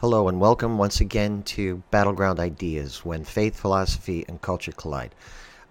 Hello, and welcome once again to Battleground Ideas when faith, philosophy, and culture collide.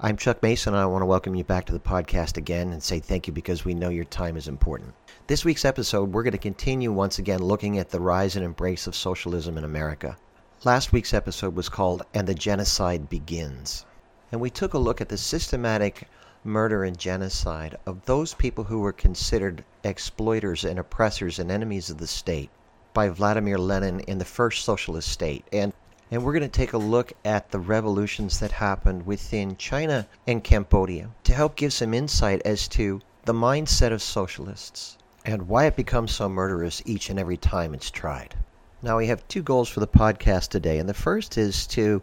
I'm Chuck Mason, and I want to welcome you back to the podcast again and say thank you because we know your time is important. This week's episode, we're going to continue once again looking at the rise and embrace of socialism in America. Last week's episode was called And the Genocide Begins. And we took a look at the systematic murder and genocide of those people who were considered exploiters and oppressors and enemies of the state by Vladimir Lenin in the first socialist state. And and we're going to take a look at the revolutions that happened within China and Cambodia to help give some insight as to the mindset of socialists and why it becomes so murderous each and every time it's tried. Now, we have two goals for the podcast today, and the first is to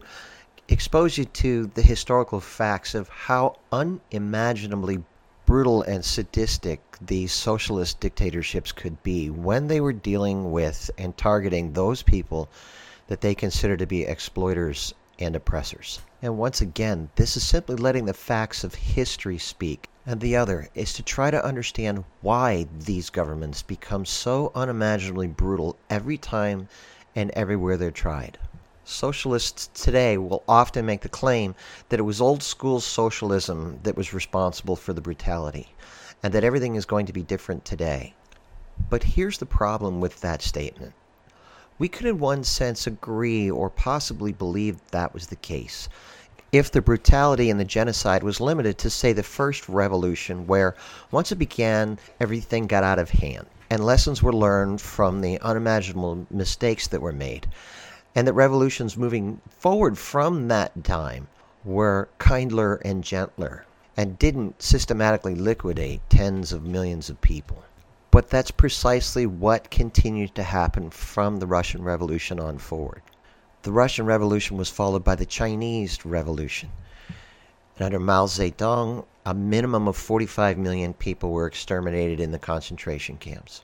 expose you to the historical facts of how unimaginably brutal and sadistic these socialist dictatorships could be when they were dealing with and targeting those people that they consider to be exploiters and oppressors. And once again, this is simply letting the facts of history speak. And the other is to try to understand why these governments become so unimaginably brutal every time and everywhere they're tried. Socialists today will often make the claim that it was old school socialism that was responsible for the brutality and that everything is going to be different today. But here's the problem with that statement. We could, in one sense, agree or possibly believe that was the case if the brutality and the genocide was limited to, say, the first revolution, where once it began, everything got out of hand and lessons were learned from the unimaginable mistakes that were made and that revolutions moving forward from that time were kindler and gentler and didn't systematically liquidate tens of millions of people. But that's precisely what continued to happen from the Russian Revolution on forward. The Russian Revolution was followed by the Chinese Revolution. And under Mao Zedong, a minimum of 45 million people were exterminated in the concentration camps.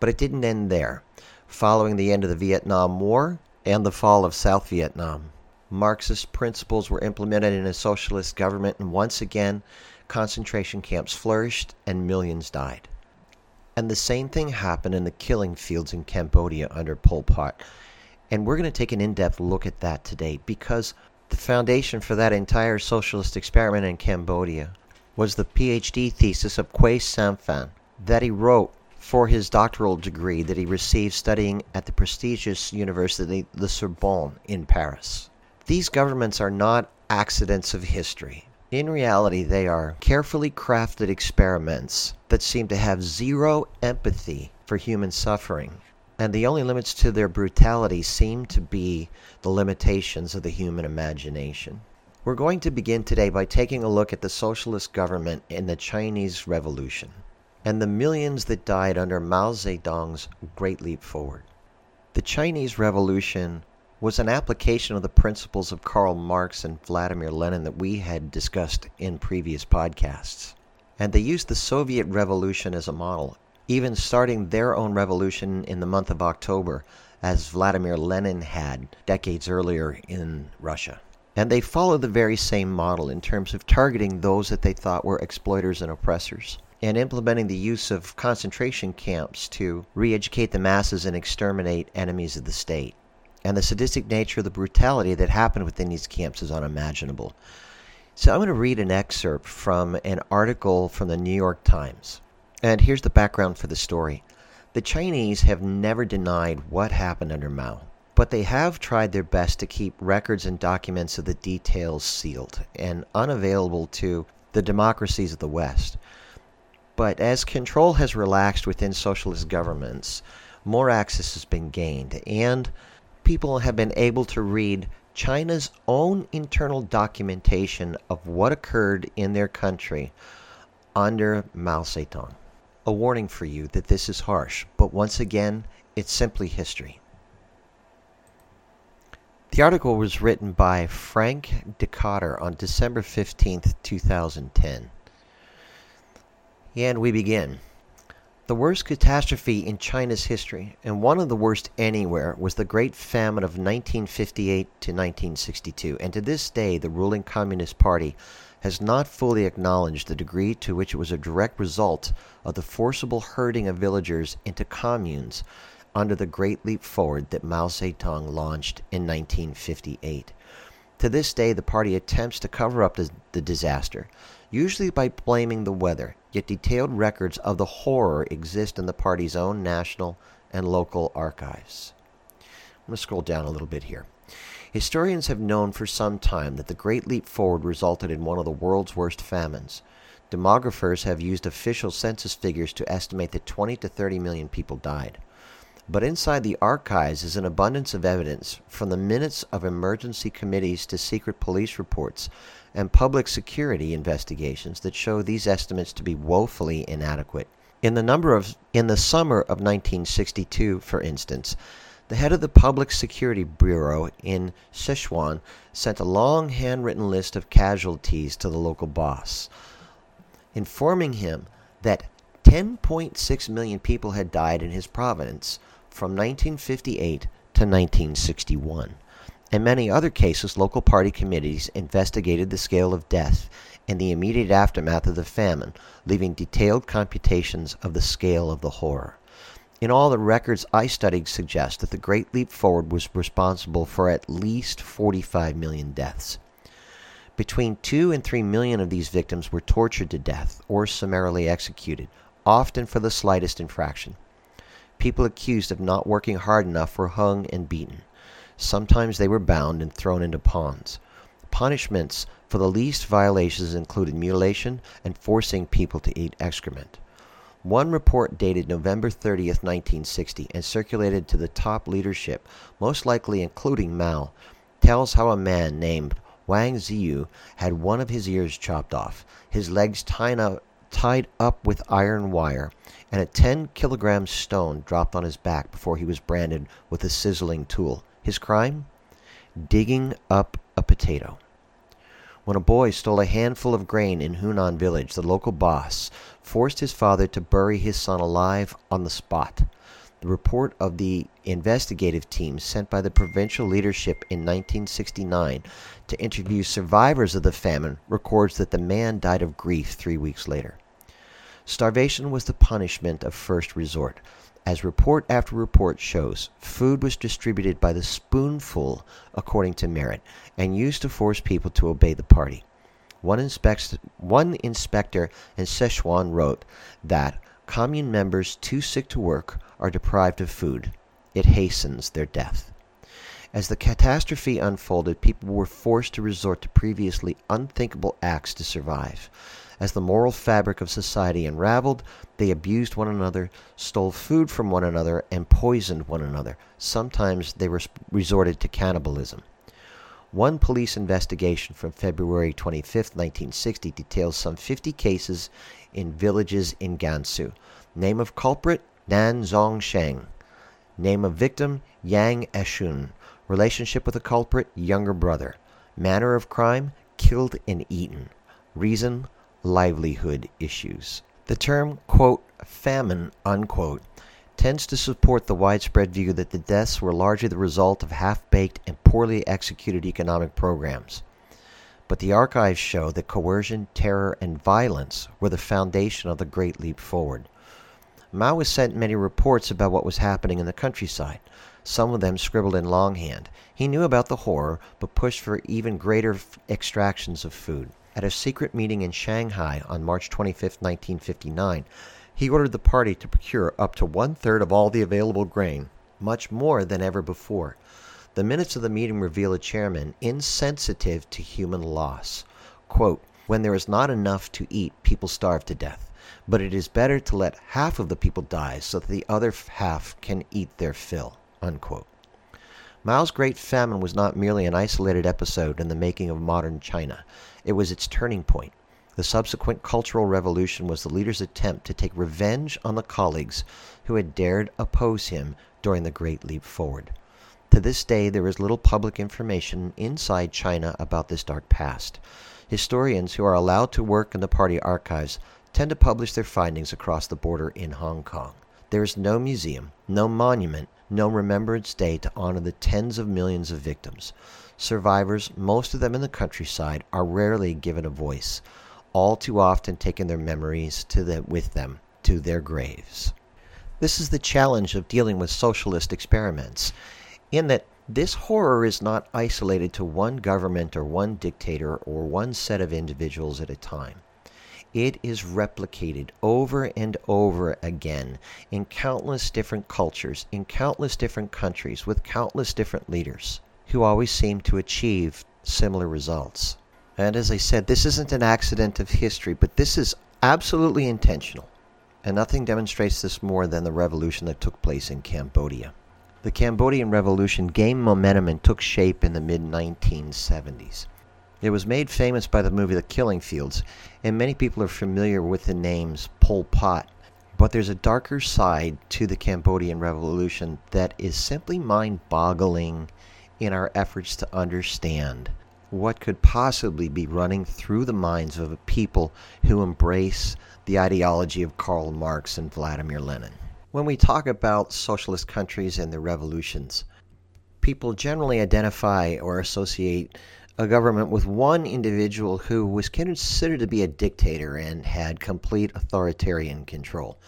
But it didn't end there. Following the end of the Vietnam War, and the fall of South Vietnam. Marxist principles were implemented in a socialist government, and once again, concentration camps flourished and millions died. And the same thing happened in the killing fields in Cambodia under Pol Pot. And we're going to take an in depth look at that today because the foundation for that entire socialist experiment in Cambodia was the PhD thesis of Khieu Samphan that he wrote for his doctoral degree that he received studying at the prestigious university, the Sorbonne, in Paris. These governments are not accidents of history. In reality, they are carefully crafted experiments that seem to have zero empathy for human suffering. And the only limits to their brutality seem to be the limitations of the human imagination. We're going to begin today by taking a look at the socialist government in the Chinese Revolution and the millions that died under Mao Zedong's Great Leap Forward. The Chinese Revolution was an application of the principles of Karl Marx and Vladimir Lenin that we had discussed in previous podcasts. And they used the Soviet Revolution as a model, even starting their own revolution in the month of October, as Vladimir Lenin had decades earlier in Russia. And they followed the very same model in terms of targeting those that they thought were exploiters and oppressors and implementing the use of concentration camps to re educate the masses and exterminate enemies of the state. And the sadistic nature of the brutality that happened within these camps is unimaginable. So I'm going to read an excerpt from an article from the New York Times. And here's the background for the story. The Chinese have never denied what happened under Mao, but they have tried their best to keep records and documents of the details sealed and unavailable to the democracies of the West. But as control has relaxed within socialist governments, more access has been gained, and people have been able to read China's own internal documentation of what occurred in their country under Mao Zedong. A warning for you that this is harsh, but once again, it's simply history. The article was written by Frank Dikötter on December 15, 2010. And we begin. The worst catastrophe in China's history, and one of the worst anywhere, was the Great Famine of 1958 to 1962, and to this day the ruling Communist Party has not fully acknowledged the degree to which it was a direct result of the forcible herding of villagers into communes under the Great Leap Forward that Mao Zedong launched in 1958. To this day, the party attempts to cover up the, the disaster, usually by blaming the weather, yet detailed records of the horror exist in the party's own national and local archives. I'm going to scroll down a little bit here. Historians have known for some time that the Great Leap Forward resulted in one of the world's worst famines. Demographers have used official census figures to estimate that 20 to 30 million people died. But inside the archives is an abundance of evidence, from the minutes of emergency committees to secret police reports and public security investigations, that show these estimates to be woefully inadequate. In the number of in the summer of 1962, for instance, the head of the Public Security Bureau in Sichuan sent a long handwritten list of casualties to the local boss, informing him that 10.6 million people had died in his province from 1958 to 1961. In many other cases, local party committees investigated the scale of death in the immediate aftermath of the famine, leaving detailed computations of the scale of the horror. In all, the records I studied suggest that the Great Leap Forward was responsible for at least 45 million deaths. Between 2 and 3 million of these victims were tortured to death or summarily executed, often for the slightest infraction. People accused of not working hard enough were hung and beaten. Sometimes they were bound and thrown into ponds. Punishments for the least violations included mutilation and forcing people to eat excrement. One report dated November 30, 1960, and circulated to the top leadership, most likely including Mao, tells how a man named Wang Ziyu had one of his ears chopped off, his legs tied up, tied up with iron wire, and a 10 kilogram stone dropped on his back before he was branded with a sizzling tool. His crime? Digging up a potato. When a boy stole a handful of grain in Hunan village, the local boss forced his father to bury his son alive on the spot. The report of the investigative team sent by the provincial leadership in 1969 to interview survivors of the famine records that the man died of grief three weeks later. Starvation was the punishment of first resort. As report after report shows, food was distributed by the spoonful according to merit and used to force people to obey the party. One, one inspector in Sichuan wrote that commune members too sick to work are deprived of food. It hastens their death. As the catastrophe unfolded, people were forced to resort to previously unthinkable acts to survive. As the moral fabric of society unraveled, they abused one another, stole food from one another, and poisoned one another. Sometimes they resorted to cannibalism. One police investigation from February 25, 1960, details some 50 cases in villages in Gansu. Name of culprit Nan Zhongsheng. Name of victim Yang Eshun. Relationship with the culprit younger brother. Manner of crime killed and eaten. Reason livelihood issues. The term, quote, famine, unquote, tends to support the widespread view that the deaths were largely the result of half baked and poorly executed economic programs. But the archives show that coercion, terror, and violence were the foundation of the Great Leap Forward. Mao was sent many reports about what was happening in the countryside, some of them scribbled in longhand. He knew about the horror, but pushed for even greater extractions of food. At a secret meeting in Shanghai on March 25, 1959, he ordered the party to procure up to one third of all the available grain, much more than ever before. The minutes of the meeting reveal a chairman insensitive to human loss. Quote, when there is not enough to eat, people starve to death. But it is better to let half of the people die so that the other half can eat their fill. Unquote. Mao's Great Famine was not merely an isolated episode in the making of modern China. It was its turning point. The subsequent Cultural Revolution was the leader's attempt to take revenge on the colleagues who had dared oppose him during the Great Leap Forward. To this day, there is little public information inside China about this dark past. Historians who are allowed to work in the party archives tend to publish their findings across the border in Hong Kong. There is no museum, no monument, no Remembrance Day to honor the tens of millions of victims. Survivors, most of them in the countryside, are rarely given a voice, all too often taking their memories the, with them to their graves. This is the challenge of dealing with socialist experiments, in that this horror is not isolated to one government or one dictator or one set of individuals at a time. It is replicated over and over again in countless different cultures, in countless different countries, with countless different leaders who always seem to achieve similar results. And as I said, this isn't an accident of history, but this is absolutely intentional. And nothing demonstrates this more than the revolution that took place in Cambodia. The Cambodian Revolution gained momentum and took shape in the mid 1970s. It was made famous by the movie The Killing Fields, and many people are familiar with the names Pol Pot. But there's a darker side to the Cambodian Revolution that is simply mind boggling in our efforts to understand what could possibly be running through the minds of a people who embrace the ideology of Karl Marx and Vladimir Lenin. When we talk about socialist countries and their revolutions, people generally identify or associate a government with one individual who was considered to be a dictator and had complete authoritarian control.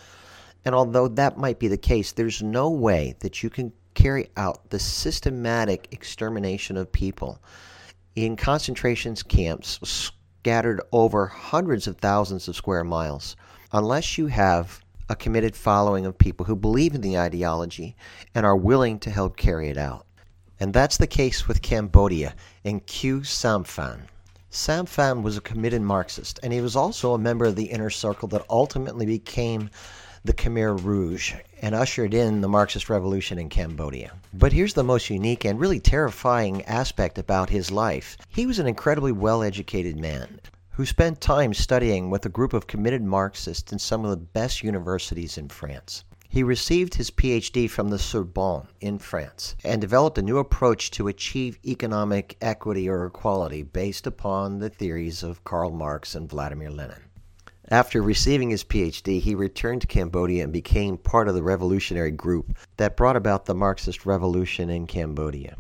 And although that might be the case, there's no way that you can carry out the systematic extermination of people in concentration camps scattered over hundreds of thousands of square miles unless you have a committed following of people who believe in the ideology and are willing to help carry it out. And that's the case with Cambodia and Khieu Samphan. Samphan was a committed Marxist, and he was also a member of the inner circle that ultimately became the Khmer Rouge and ushered in the Marxist revolution in Cambodia. But here's the most unique and really terrifying aspect about his life. He was an incredibly well educated man who spent time studying with a group of committed Marxists in some of the best universities in France. He received his PhD from the Sorbonne in France and developed a new approach to achieve economic equity or equality based upon the theories of Karl Marx and Vladimir Lenin. After receiving his PhD, he returned to Cambodia and became part of the revolutionary group that brought about the Marxist revolution in Cambodia.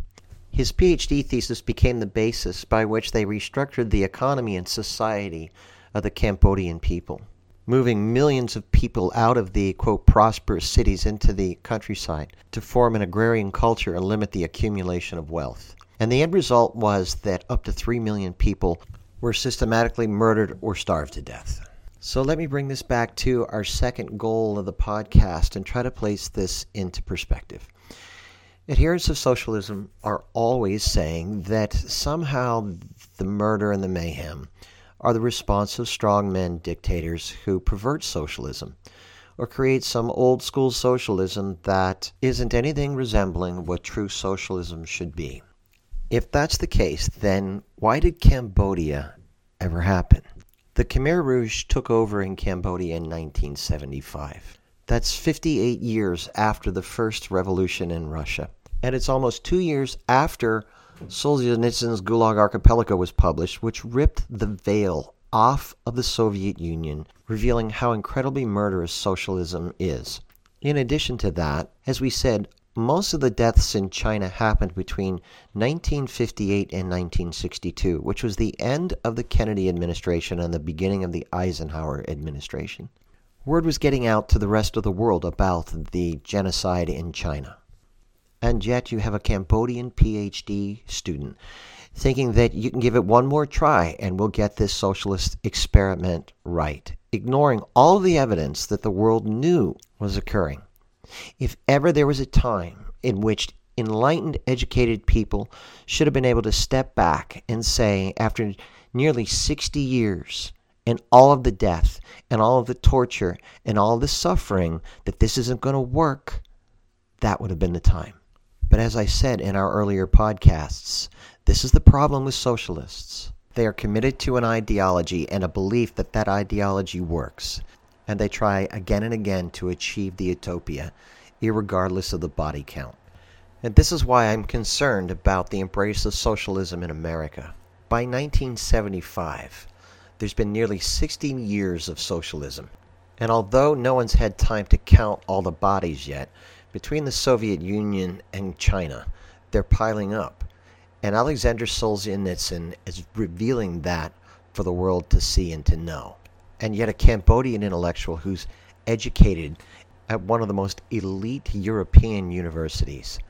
His PhD thesis became the basis by which they restructured the economy and society of the Cambodian people, moving millions of people out of the quote prosperous cities into the countryside to form an agrarian culture and limit the accumulation of wealth. And the end result was that up to 3 million people were systematically murdered or starved to death. So let me bring this back to our second goal of the podcast and try to place this into perspective. Adherents of socialism are always saying that somehow the murder and the mayhem are the response of strongmen dictators who pervert socialism or create some old school socialism that isn't anything resembling what true socialism should be. If that's the case, then why did Cambodia ever happen? The Khmer Rouge took over in Cambodia in 1975. That's 58 years after the first revolution in Russia. And it's almost two years after Solzhenitsyn's Gulag Archipelago was published, which ripped the veil off of the Soviet Union, revealing how incredibly murderous socialism is. In addition to that, as we said, most of the deaths in China happened between 1958 and 1962, which was the end of the Kennedy administration and the beginning of the Eisenhower administration word was getting out to the rest of the world about the genocide in China. And yet you have a Cambodian PhD student thinking that you can give it one more try and we'll get this socialist experiment right, ignoring all the evidence that the world knew was occurring. If ever there was a time in which enlightened, educated people should have been able to step back and say, after nearly 60 years, and all of the death and all of the torture and all the suffering that this isn't going to work, that would have been the time. But as I said in our earlier podcasts, this is the problem with socialists. They are committed to an ideology and a belief that that ideology works, and they try again and again to achieve the utopia, regardless of the body count. And this is why I'm concerned about the embrace of socialism in America. By 1975, there's been nearly 16 years of socialism. And although no one's had time to count all the bodies yet, between the Soviet Union and China, they're piling up. And Alexander Solzhenitsyn is revealing that for the world to see and to know. And yet, a Cambodian intellectual who's educated at one of the most elite European universities,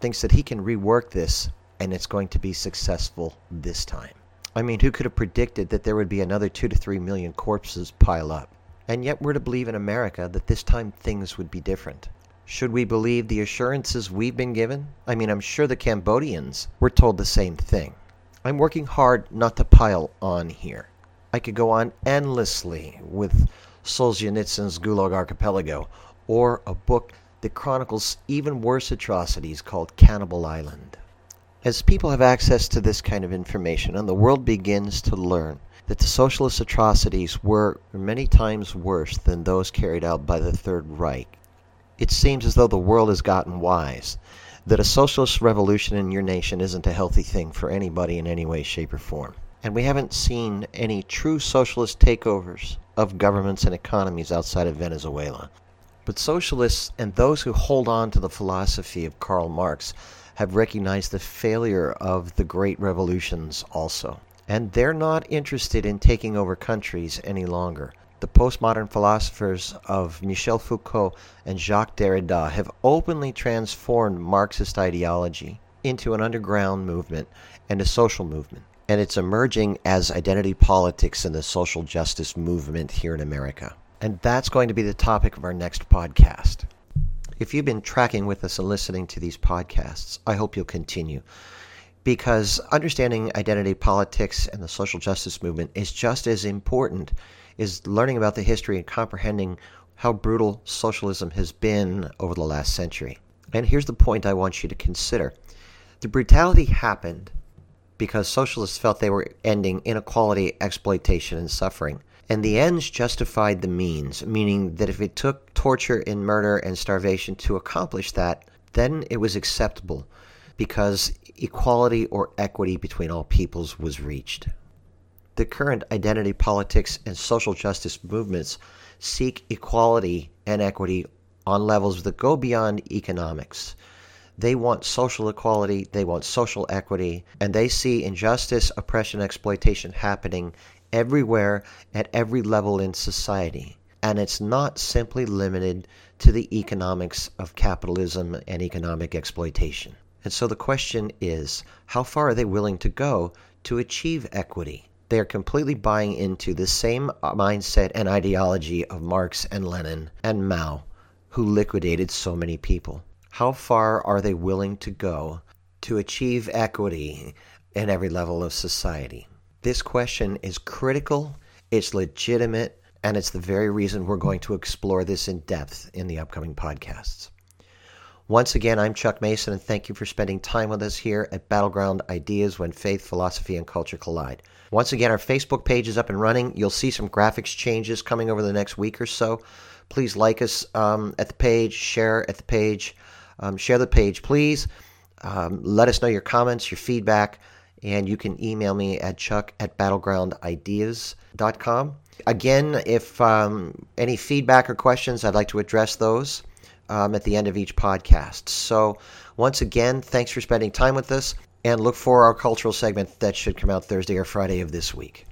thinks that he can rework this and it's going to be successful this time. I mean, who could have predicted that there would be another two to three million corpses pile up? And yet we're to believe in America that this time things would be different. Should we believe the assurances we've been given? I mean, I'm sure the Cambodians were told the same thing. I'm working hard not to pile on here. I could go on endlessly with Solzhenitsyn's Gulag Archipelago or a book that chronicles even worse atrocities called Cannibal Island. As people have access to this kind of information and the world begins to learn that the socialist atrocities were many times worse than those carried out by the Third Reich, it seems as though the world has gotten wise that a socialist revolution in your nation isn't a healthy thing for anybody in any way, shape, or form. And we haven't seen any true socialist takeovers of governments and economies outside of Venezuela. But socialists and those who hold on to the philosophy of Karl Marx have recognized the failure of the great revolutions also. And they're not interested in taking over countries any longer. The postmodern philosophers of Michel Foucault and Jacques Derrida have openly transformed Marxist ideology into an underground movement and a social movement. And it's emerging as identity politics and the social justice movement here in America. And that's going to be the topic of our next podcast. If you've been tracking with us and listening to these podcasts, I hope you'll continue because understanding identity politics and the social justice movement is just as important as learning about the history and comprehending how brutal socialism has been over the last century. And here's the point I want you to consider the brutality happened because socialists felt they were ending inequality, exploitation, and suffering. And the ends justified the means, meaning that if it took torture and murder and starvation to accomplish that, then it was acceptable because equality or equity between all peoples was reached. The current identity politics and social justice movements seek equality and equity on levels that go beyond economics. They want social equality, they want social equity, and they see injustice, oppression, exploitation happening everywhere at every level in society. And it's not simply limited to the economics of capitalism and economic exploitation. And so the question is how far are they willing to go to achieve equity? They are completely buying into the same uh, mindset and ideology of Marx and Lenin and Mao, who liquidated so many people. How far are they willing to go to achieve equity in every level of society? This question is critical, it's legitimate, and it's the very reason we're going to explore this in depth in the upcoming podcasts. Once again, I'm Chuck Mason, and thank you for spending time with us here at Battleground Ideas when Faith, Philosophy, and Culture Collide. Once again, our Facebook page is up and running. You'll see some graphics changes coming over the next week or so. Please like us um, at the page, share at the page, um, share the page, please. Um, let us know your comments, your feedback and you can email me at chuck at battlegroundideas.com. Again, if um, any feedback or questions, I'd like to address those um, at the end of each podcast. So, once again, thanks for spending time with us, and look for our cultural segment that should come out Thursday or Friday of this week.